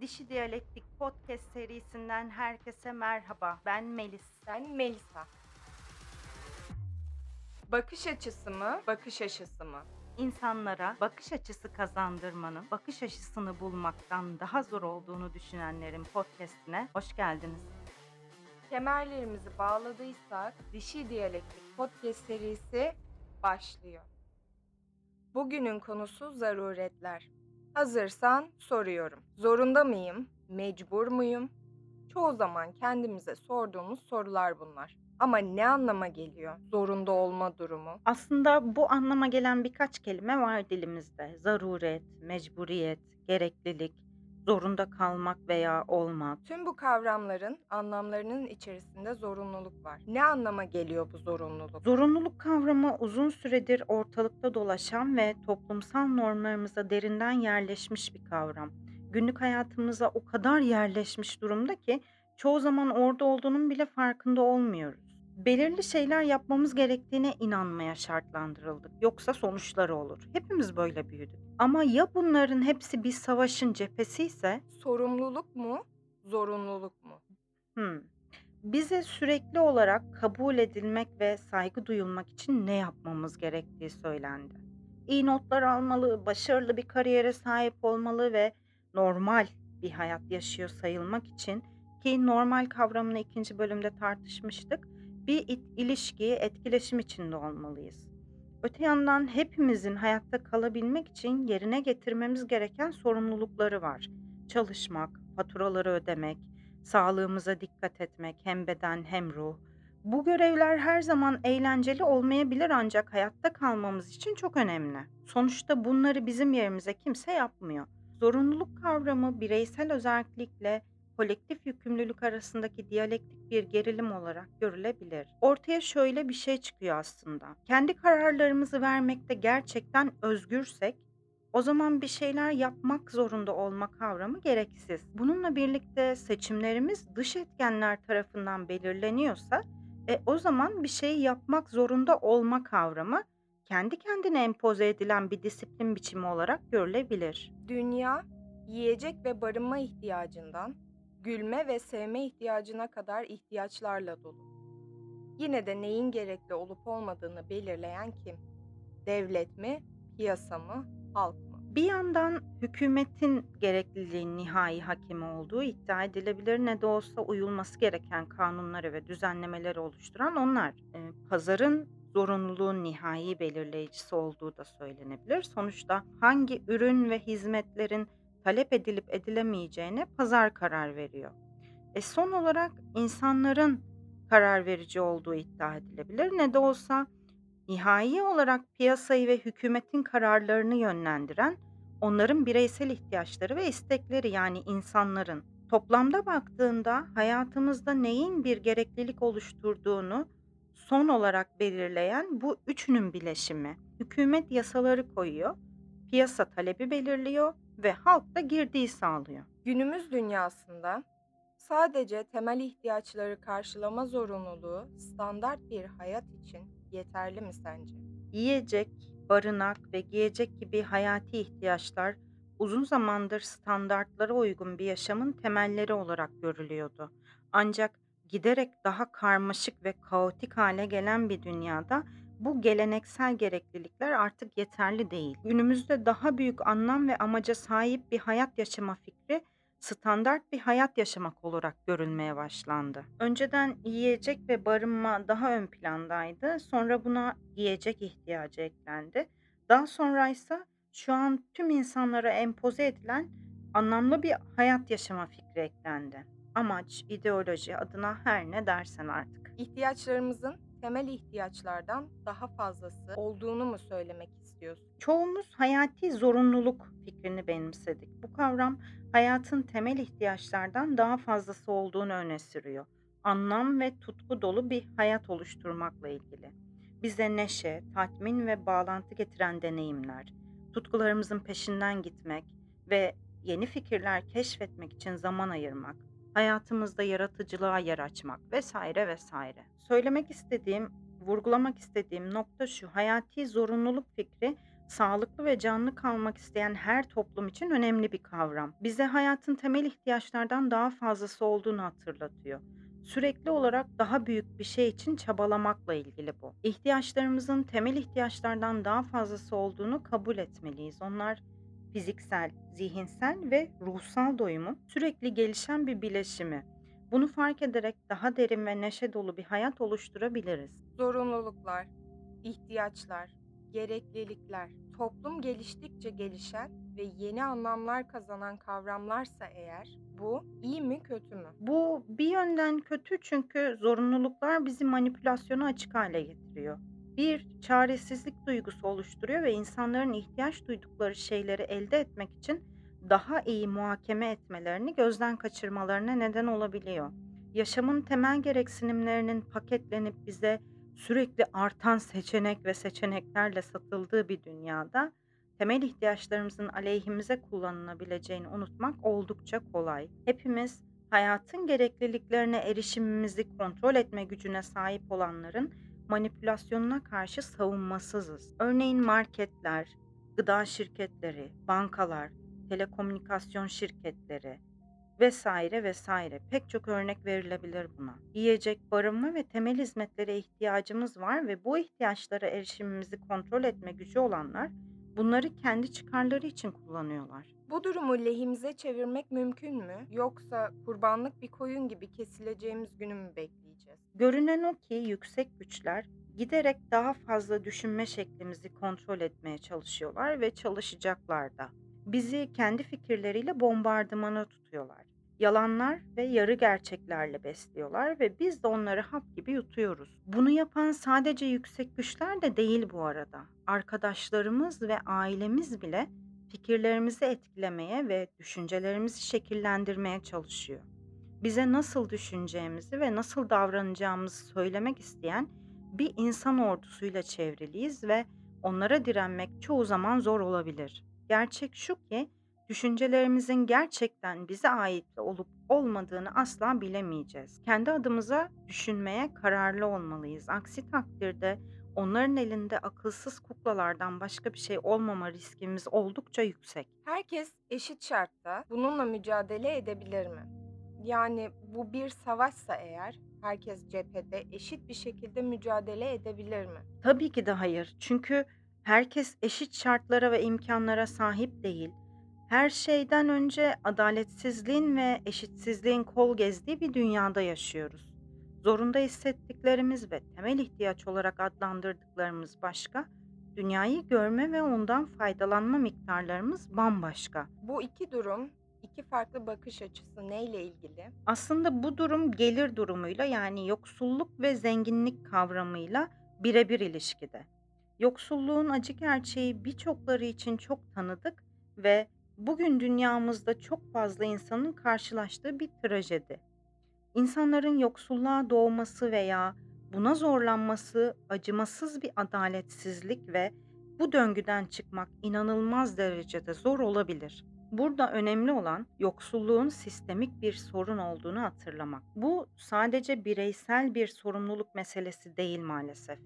Dişi Diyalektik Podcast serisinden herkese merhaba. Ben Melis. Ben Melisa. Bakış açısı mı, bakış açısı mı? İnsanlara bakış açısı kazandırmanın, bakış açısını bulmaktan daha zor olduğunu düşünenlerin podcastine hoş geldiniz. Kemerlerimizi bağladıysak Dişi Diyalektik Podcast serisi başlıyor. Bugünün konusu zaruretler. Hazırsan soruyorum. Zorunda mıyım? Mecbur muyum? Çoğu zaman kendimize sorduğumuz sorular bunlar. Ama ne anlama geliyor zorunda olma durumu? Aslında bu anlama gelen birkaç kelime var dilimizde. Zaruret, mecburiyet, gereklilik, zorunda kalmak veya olmak. Tüm bu kavramların anlamlarının içerisinde zorunluluk var. Ne anlama geliyor bu zorunluluk? Zorunluluk kavramı uzun süredir ortalıkta dolaşan ve toplumsal normlarımıza derinden yerleşmiş bir kavram. Günlük hayatımıza o kadar yerleşmiş durumda ki çoğu zaman orada olduğunun bile farkında olmuyoruz. Belirli şeyler yapmamız gerektiğine inanmaya şartlandırıldık. Yoksa sonuçları olur. Hepimiz böyle büyüdük. Ama ya bunların hepsi bir savaşın cephesi ise Sorumluluk mu, zorunluluk mu? Hmm. Bize sürekli olarak kabul edilmek ve saygı duyulmak için ne yapmamız gerektiği söylendi. İyi notlar almalı, başarılı bir kariyere sahip olmalı ve normal bir hayat yaşıyor sayılmak için ki normal kavramını ikinci bölümde tartışmıştık. Bir ilişki, etkileşim içinde olmalıyız. Öte yandan hepimizin hayatta kalabilmek için yerine getirmemiz gereken sorumlulukları var. Çalışmak, faturaları ödemek, sağlığımıza dikkat etmek hem beden hem ruh. Bu görevler her zaman eğlenceli olmayabilir ancak hayatta kalmamız için çok önemli. Sonuçta bunları bizim yerimize kimse yapmıyor. Zorunluluk kavramı bireysel özellikle kolektif yükümlülük arasındaki diyalektik bir gerilim olarak görülebilir. Ortaya şöyle bir şey çıkıyor aslında. Kendi kararlarımızı vermekte gerçekten özgürsek o zaman bir şeyler yapmak zorunda olma kavramı gereksiz. Bununla birlikte seçimlerimiz dış etkenler tarafından belirleniyorsa e, o zaman bir şeyi yapmak zorunda olma kavramı kendi kendine empoze edilen bir disiplin biçimi olarak görülebilir. Dünya, yiyecek ve barınma ihtiyacından, gülme ve sevme ihtiyacına kadar ihtiyaçlarla dolu. Yine de neyin gerekli olup olmadığını belirleyen kim? Devlet mi, piyasa mı, halk mı? Bir yandan hükümetin gerekliliğin nihai hakemi olduğu iddia edilebilir ne de olsa uyulması gereken kanunları ve düzenlemeleri oluşturan onlar. E, pazarın zorunluluğun nihai belirleyicisi olduğu da söylenebilir. Sonuçta hangi ürün ve hizmetlerin talep edilip edilemeyeceğine pazar karar veriyor. E son olarak insanların karar verici olduğu iddia edilebilir. Ne de olsa nihai olarak piyasayı ve hükümetin kararlarını yönlendiren onların bireysel ihtiyaçları ve istekleri yani insanların. Toplamda baktığında hayatımızda neyin bir gereklilik oluşturduğunu son olarak belirleyen bu üçünün bileşimi. Hükümet yasaları koyuyor, piyasa talebi belirliyor ve halk da girdiği sağlıyor. Günümüz dünyasında sadece temel ihtiyaçları karşılama zorunluluğu standart bir hayat için yeterli mi sence? Yiyecek, barınak ve giyecek gibi hayati ihtiyaçlar uzun zamandır standartlara uygun bir yaşamın temelleri olarak görülüyordu. Ancak giderek daha karmaşık ve kaotik hale gelen bir dünyada bu geleneksel gereklilikler artık yeterli değil. Günümüzde daha büyük anlam ve amaca sahip bir hayat yaşama fikri standart bir hayat yaşamak olarak görülmeye başlandı. Önceden yiyecek ve barınma daha ön plandaydı. Sonra buna giyecek ihtiyacı eklendi. Daha sonra ise şu an tüm insanlara empoze edilen anlamlı bir hayat yaşama fikri eklendi. Amaç, ideoloji adına her ne dersen artık. İhtiyaçlarımızın temel ihtiyaçlardan daha fazlası olduğunu mu söylemek istiyorsun? Çoğumuz hayati zorunluluk fikrini benimsedik. Bu kavram hayatın temel ihtiyaçlardan daha fazlası olduğunu öne sürüyor. Anlam ve tutku dolu bir hayat oluşturmakla ilgili. Bize neşe, tatmin ve bağlantı getiren deneyimler, tutkularımızın peşinden gitmek ve yeni fikirler keşfetmek için zaman ayırmak, hayatımızda yaratıcılığa yer açmak vesaire vesaire. Söylemek istediğim, vurgulamak istediğim nokta şu. Hayati zorunluluk fikri sağlıklı ve canlı kalmak isteyen her toplum için önemli bir kavram. Bize hayatın temel ihtiyaçlardan daha fazlası olduğunu hatırlatıyor. Sürekli olarak daha büyük bir şey için çabalamakla ilgili bu. İhtiyaçlarımızın temel ihtiyaçlardan daha fazlası olduğunu kabul etmeliyiz. Onlar fiziksel, zihinsel ve ruhsal doyumun sürekli gelişen bir bileşimi. Bunu fark ederek daha derin ve neşe dolu bir hayat oluşturabiliriz. Zorunluluklar, ihtiyaçlar, gereklilikler, toplum geliştikçe gelişen ve yeni anlamlar kazanan kavramlarsa eğer, bu iyi mi kötü mü? Bu bir yönden kötü çünkü zorunluluklar bizi manipülasyona açık hale getiriyor. Bir çaresizlik duygusu oluşturuyor ve insanların ihtiyaç duydukları şeyleri elde etmek için daha iyi muhakeme etmelerini gözden kaçırmalarına neden olabiliyor. Yaşamın temel gereksinimlerinin paketlenip bize sürekli artan seçenek ve seçeneklerle satıldığı bir dünyada temel ihtiyaçlarımızın aleyhimize kullanılabileceğini unutmak oldukça kolay. Hepimiz hayatın gerekliliklerine erişimimizi kontrol etme gücüne sahip olanların manipülasyonuna karşı savunmasızız. Örneğin marketler, gıda şirketleri, bankalar, telekomünikasyon şirketleri vesaire vesaire pek çok örnek verilebilir buna. Yiyecek, barınma ve temel hizmetlere ihtiyacımız var ve bu ihtiyaçlara erişimimizi kontrol etme gücü olanlar bunları kendi çıkarları için kullanıyorlar. Bu durumu lehimize çevirmek mümkün mü? Yoksa kurbanlık bir koyun gibi kesileceğimiz günü mü bekleyeceğiz? Görünen o ki yüksek güçler giderek daha fazla düşünme şeklimizi kontrol etmeye çalışıyorlar ve çalışacaklar da. Bizi kendi fikirleriyle bombardımana tutuyorlar. Yalanlar ve yarı gerçeklerle besliyorlar ve biz de onları hap gibi yutuyoruz. Bunu yapan sadece yüksek güçler de değil bu arada. Arkadaşlarımız ve ailemiz bile fikirlerimizi etkilemeye ve düşüncelerimizi şekillendirmeye çalışıyor. Bize nasıl düşüneceğimizi ve nasıl davranacağımızı söylemek isteyen bir insan ordusuyla çevriliyiz ve onlara direnmek çoğu zaman zor olabilir. Gerçek şu ki düşüncelerimizin gerçekten bize ait olup olmadığını asla bilemeyeceğiz. Kendi adımıza düşünmeye kararlı olmalıyız. Aksi takdirde onların elinde akılsız kuklalardan başka bir şey olmama riskimiz oldukça yüksek. Herkes eşit şartta bununla mücadele edebilir mi? Yani bu bir savaşsa eğer herkes cephede eşit bir şekilde mücadele edebilir mi? Tabii ki de hayır. Çünkü herkes eşit şartlara ve imkanlara sahip değil. Her şeyden önce adaletsizliğin ve eşitsizliğin kol gezdiği bir dünyada yaşıyoruz. Zorunda hissettiklerimiz ve temel ihtiyaç olarak adlandırdıklarımız başka, dünyayı görme ve ondan faydalanma miktarlarımız bambaşka. Bu iki durum, iki farklı bakış açısı neyle ilgili? Aslında bu durum gelir durumuyla yani yoksulluk ve zenginlik kavramıyla birebir ilişkide. Yoksulluğun acı gerçeği birçokları için çok tanıdık ve bugün dünyamızda çok fazla insanın karşılaştığı bir trajedi. İnsanların yoksulluğa doğması veya buna zorlanması acımasız bir adaletsizlik ve bu döngüden çıkmak inanılmaz derecede zor olabilir. Burada önemli olan yoksulluğun sistemik bir sorun olduğunu hatırlamak. Bu sadece bireysel bir sorumluluk meselesi değil maalesef.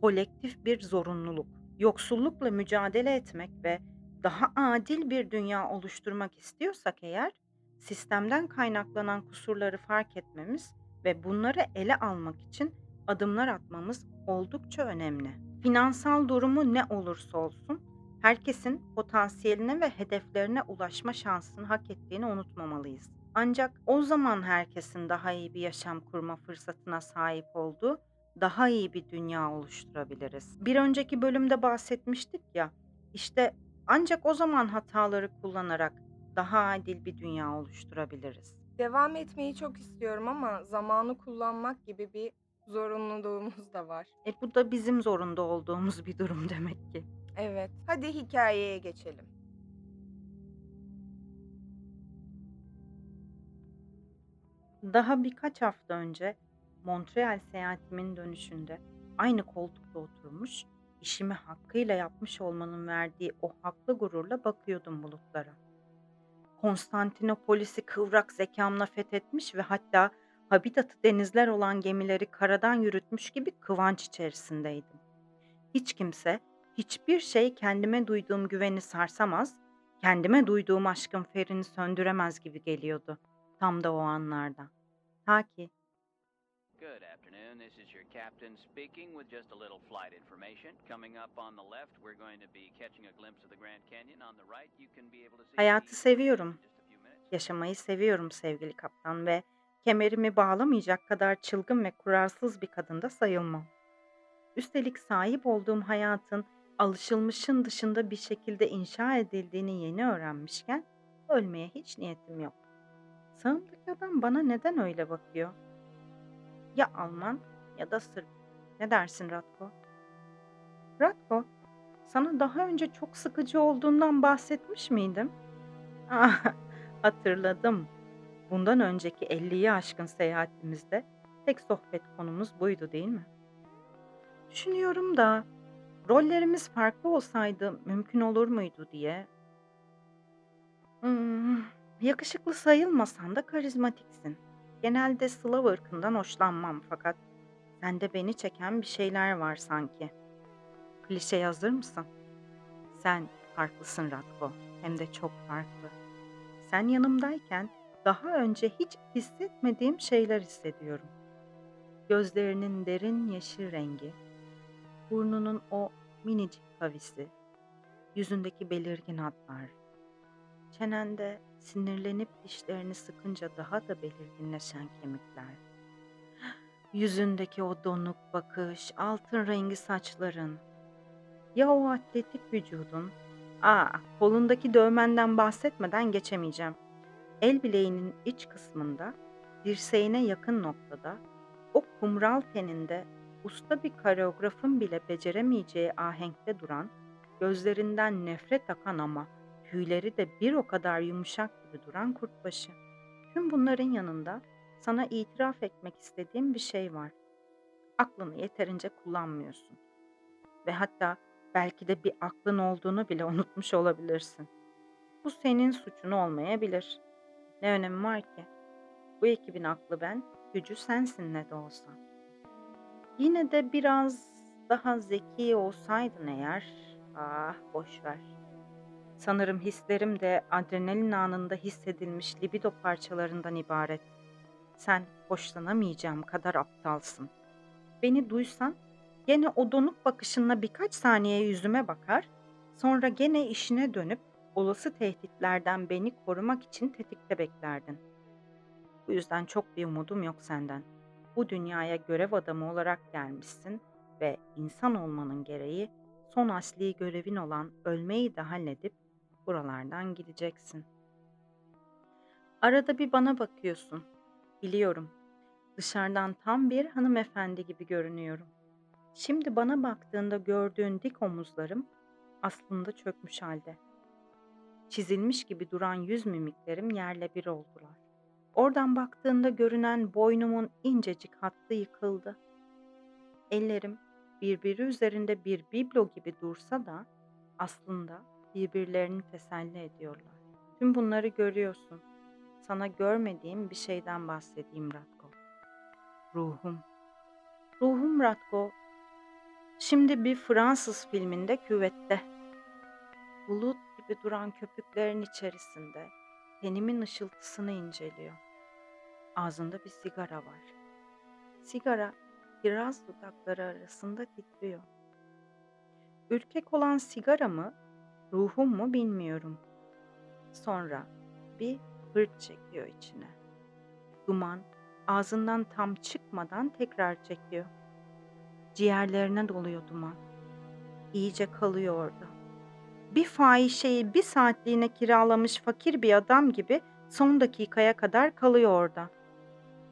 Kolektif bir zorunluluk. Yoksullukla mücadele etmek ve daha adil bir dünya oluşturmak istiyorsak eğer, sistemden kaynaklanan kusurları fark etmemiz ve bunları ele almak için adımlar atmamız oldukça önemli. Finansal durumu ne olursa olsun herkesin potansiyeline ve hedeflerine ulaşma şansını hak ettiğini unutmamalıyız. Ancak o zaman herkesin daha iyi bir yaşam kurma fırsatına sahip olduğu daha iyi bir dünya oluşturabiliriz. Bir önceki bölümde bahsetmiştik ya, işte ancak o zaman hataları kullanarak daha adil bir dünya oluşturabiliriz. Devam etmeyi çok istiyorum ama zamanı kullanmak gibi bir zorunluluğumuz da var. E bu da bizim zorunda olduğumuz bir durum demek ki. Evet, hadi hikayeye geçelim. Daha birkaç hafta önce Montreal seyahatimin dönüşünde aynı koltukta oturmuş, işimi hakkıyla yapmış olmanın verdiği o haklı gururla bakıyordum bulutlara. Konstantinopolis'i kıvrak zekamla fethetmiş ve hatta habitatı denizler olan gemileri karadan yürütmüş gibi kıvanç içerisindeydim. Hiç kimse hiçbir şey kendime duyduğum güveni sarsamaz, kendime duyduğum aşkın ferini söndüremez gibi geliyordu tam da o anlarda. Ta ki Good afternoon. This is your captain speaking with just a little flight information. Coming up on the left, we're going to be catching a glimpse of the Grand Canyon. On the right, you can be able to see hayatı seviyorum, yaşamayı seviyorum sevgili kaptan ve kemerimi bağlamayacak kadar çılgın ve kurarsız bir kadın da sayılmam. Üstelik sahip olduğum hayatın alışılmışın dışında bir şekilde inşa edildiğini yeni öğrenmişken ölmeye hiç niyetim yok. Sağımdaki adam bana neden öyle bakıyor? Ya Alman ya da Sırp. Ne dersin Ratko? Ratko, sana daha önce çok sıkıcı olduğundan bahsetmiş miydim? Ah, hatırladım. Bundan önceki 50'yi aşkın seyahatimizde tek sohbet konumuz buydu değil mi? Düşünüyorum da rollerimiz farklı olsaydı mümkün olur muydu diye. Hmm, yakışıklı sayılmasan da karizmatiksin. Genelde Slav ırkından hoşlanmam fakat sende beni çeken bir şeyler var sanki. Klişe hazır mısın? Sen farklısın Ratko. Hem de çok farklı. Sen yanımdayken daha önce hiç hissetmediğim şeyler hissediyorum. Gözlerinin derin yeşil rengi, burnunun o minicik kavisi, yüzündeki belirgin hatlar, çenende sinirlenip dişlerini sıkınca daha da belirginleşen kemikler, yüzündeki o donuk bakış, altın rengi saçların, ya o atletik vücudun, aa kolundaki dövmenden bahsetmeden geçemeyeceğim. El bileğinin iç kısmında, dirseğine yakın noktada, o kumral teninde usta bir koreografın bile beceremeyeceği ahenkte duran, gözlerinden nefret akan ama tüyleri de bir o kadar yumuşak gibi duran kurtbaşı. Tüm bunların yanında sana itiraf etmek istediğim bir şey var. Aklını yeterince kullanmıyorsun. Ve hatta belki de bir aklın olduğunu bile unutmuş olabilirsin. Bu senin suçun olmayabilir. Ne önemi var ki? Bu ekibin aklı ben, gücü sensin ne de olsa. Yine de biraz daha zeki olsaydın eğer, ah boş ver. Sanırım hislerim de adrenalin anında hissedilmiş libido parçalarından ibaret. Sen hoşlanamayacağım kadar aptalsın. Beni duysan gene o donuk bakışınla birkaç saniye yüzüme bakar, sonra gene işine dönüp olası tehditlerden beni korumak için tetikte beklerdin. Bu yüzden çok bir umudum yok senden. Bu dünyaya görev adamı olarak gelmişsin ve insan olmanın gereği son asli görevin olan ölmeyi de halledip buralardan gideceksin. Arada bir bana bakıyorsun. Biliyorum. Dışarıdan tam bir hanımefendi gibi görünüyorum. Şimdi bana baktığında gördüğün dik omuzlarım aslında çökmüş halde. Çizilmiş gibi duran yüz mimiklerim yerle bir oldular. Oradan baktığında görünen boynumun incecik hattı yıkıldı. Ellerim birbiri üzerinde bir biblo gibi dursa da aslında birbirlerini teselli ediyorlar. Tüm bunları görüyorsun. Sana görmediğim bir şeyden bahsedeyim Ratko. Ruhum. Ruhum Ratko. Şimdi bir Fransız filminde küvette. Bulut gibi duran köpüklerin içerisinde tenimin ışıltısını inceliyor. Ağzında bir sigara var. Sigara kiraz dudakları arasında titriyor. Ürkek olan sigara mı, ruhum mu bilmiyorum. Sonra bir hırt çekiyor içine. Duman ağzından tam çıkmadan tekrar çekiyor. Ciğerlerine doluyor duman. İyice kalıyor orada. Bir fahişeyi bir saatliğine kiralamış fakir bir adam gibi son dakikaya kadar kalıyor orada.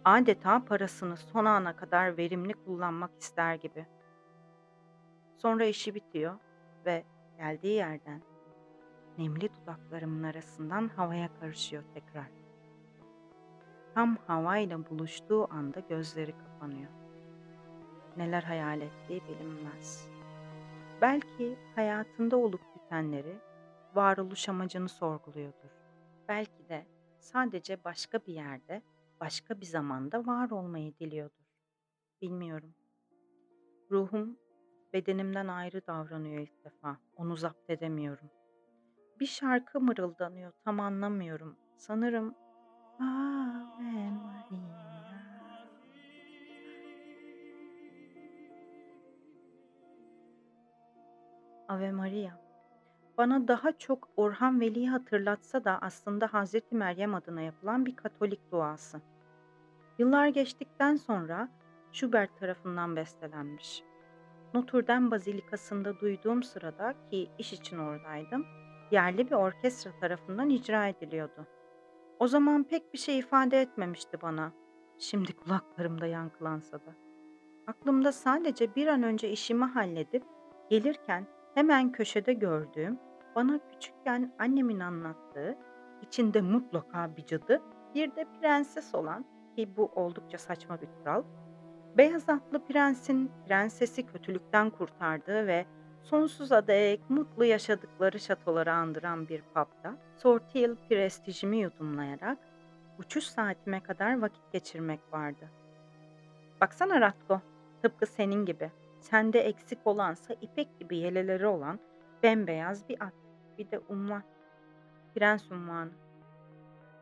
Adeta parasını son ana kadar verimli kullanmak ister gibi. Sonra işi bitiyor ve geldiği yerden nemli dudaklarımın arasından havaya karışıyor tekrar. Tam havayla buluştuğu anda gözleri kapanıyor. Neler hayal ettiği bilinmez. Belki hayatında olup bitenleri, varoluş amacını sorguluyordur. Belki de sadece başka bir yerde, başka bir zamanda var olmayı diliyordur. Bilmiyorum. Ruhum bedenimden ayrı davranıyor ilk defa. Onu zapt edemiyorum. Bir şarkı mırıldanıyor, tam anlamıyorum. Sanırım Ave Maria. Ave Maria. Bana daha çok Orhan Veli'yi hatırlatsa da aslında Hazreti Meryem adına yapılan bir Katolik duası. Yıllar geçtikten sonra Schubert tarafından bestelenmiş. Notre Dame Bazilikası'nda duyduğum sırada ki iş için oradaydım, yerli bir orkestra tarafından icra ediliyordu. O zaman pek bir şey ifade etmemişti bana. Şimdi kulaklarımda yankılansa da. Aklımda sadece bir an önce işimi halledip gelirken hemen köşede gördüğüm, bana küçükken annemin anlattığı, içinde mutlaka bir cadı, bir de prenses olan ki bu oldukça saçma bir kural, beyaz atlı prensin prensesi kötülükten kurtardığı ve sonsuza dek mutlu yaşadıkları şatoları andıran bir pub'da sortil prestijimi yudumlayarak uçuş saatime kadar vakit geçirmek vardı. Baksana Ratko, tıpkı senin gibi. Sende eksik olansa ipek gibi yeleleri olan bembeyaz bir at. Bir de unvan. Prens unvanı.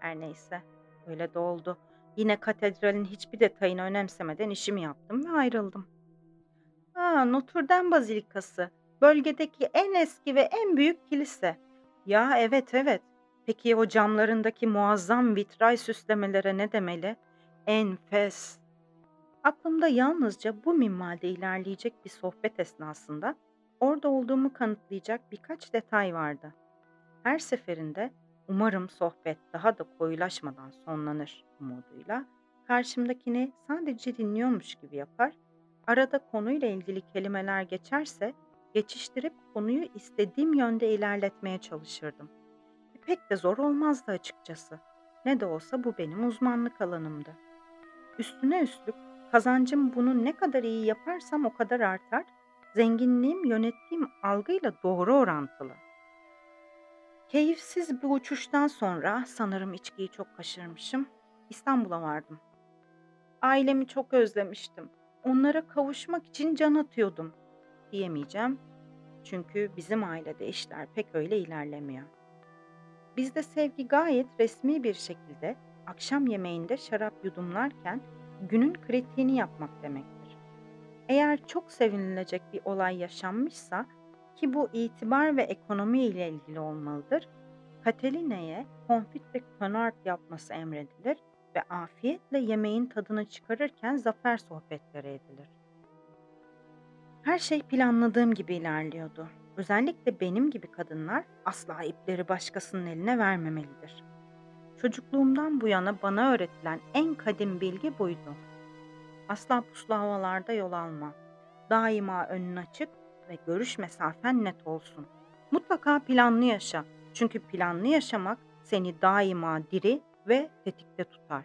Her neyse, öyle de oldu. Yine katedralin hiçbir detayını önemsemeden işimi yaptım ve ayrıldım. Aa, Notre Dame Bazilikası. Bölgedeki en eski ve en büyük kilise. Ya evet evet. Peki o camlarındaki muazzam vitray süslemelere ne demeli? Enfes. Aklımda yalnızca bu minvalde ilerleyecek bir sohbet esnasında orada olduğumu kanıtlayacak birkaç detay vardı. Her seferinde umarım sohbet daha da koyulaşmadan sonlanır umuduyla karşımdakini sadece dinliyormuş gibi yapar, arada konuyla ilgili kelimeler geçerse geçiştirip konuyu istediğim yönde ilerletmeye çalışırdım. E, Pek de zor olmazdı açıkçası. Ne de olsa bu benim uzmanlık alanımdı. Üstüne üstlük kazancım bunu ne kadar iyi yaparsam o kadar artar, zenginliğim yönettiğim algıyla doğru orantılı. Keyifsiz bir uçuştan sonra sanırım içkiyi çok kaçırmışım. İstanbul'a vardım. Ailemi çok özlemiştim. Onlara kavuşmak için can atıyordum diyemeyeceğim. Çünkü bizim ailede işler pek öyle ilerlemiyor. Bizde sevgi gayet resmi bir şekilde akşam yemeğinde şarap yudumlarken günün kritiğini yapmak demektir. Eğer çok sevinilecek bir olay yaşanmışsa ki bu itibar ve ekonomi ile ilgili olmalıdır, Kataline'ye konfit ve konart yapması emredilir ve afiyetle yemeğin tadını çıkarırken zafer sohbetleri edilir. Her şey planladığım gibi ilerliyordu. Özellikle benim gibi kadınlar asla ipleri başkasının eline vermemelidir. Çocukluğumdan bu yana bana öğretilen en kadim bilgi buydu. Asla puslu havalarda yol alma. Daima önün açık ve görüş mesafen net olsun. Mutlaka planlı yaşa. Çünkü planlı yaşamak seni daima diri ve tetikte tutar.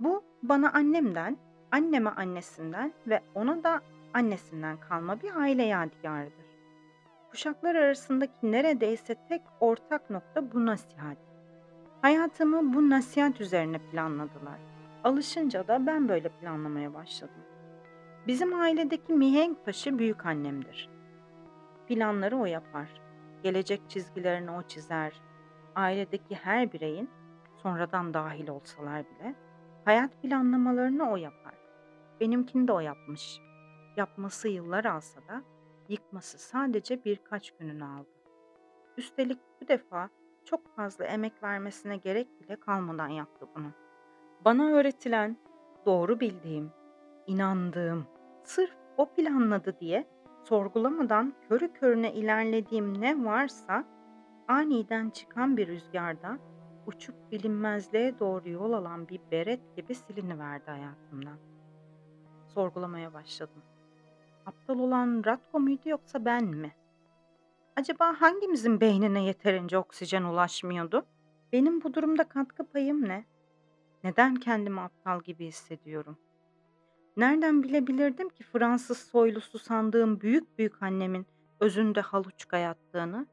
Bu bana annemden, anneme annesinden ve ona da annesinden kalma bir aile yadigarıdır. Kuşaklar arasındaki neredeyse tek ortak nokta bu nasihat. Hayatımı bu nasihat üzerine planladılar. Alışınca da ben böyle planlamaya başladım. Bizim ailedeki mihenk taşı büyük annemdir. Planları o yapar. Gelecek çizgilerini o çizer. Ailedeki her bireyin, sonradan dahil olsalar bile, hayat planlamalarını o yapar. Benimkini de o yapmış. Yapması yıllar alsa da yıkması sadece birkaç gününü aldı. Üstelik bu defa çok fazla emek vermesine gerek bile kalmadan yaptı bunu. Bana öğretilen, doğru bildiğim, inandığım, sırf o planladı diye sorgulamadan körü körüne ilerlediğim ne varsa aniden çıkan bir rüzgarda uçup bilinmezliğe doğru yol alan bir beret gibi siliniverdi hayatımdan. Sorgulamaya başladım. Aptal olan Ratko muydu yoksa ben mi? Acaba hangimizin beynine yeterince oksijen ulaşmıyordu? Benim bu durumda katkı payım ne? Neden kendimi aptal gibi hissediyorum? Nereden bilebilirdim ki Fransız soylusu sandığım büyük büyük annemin özünde haluçka yattığını?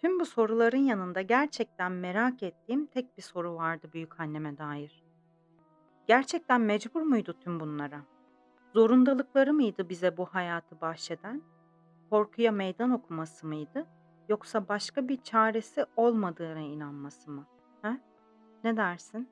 Tüm bu soruların yanında gerçekten merak ettiğim tek bir soru vardı büyük anneme dair. Gerçekten mecbur muydu tüm bunlara? Zorundalıkları mıydı bize bu hayatı bahşeden? Korkuya meydan okuması mıydı? Yoksa başka bir çaresi olmadığına inanması mı? He? Ne dersin?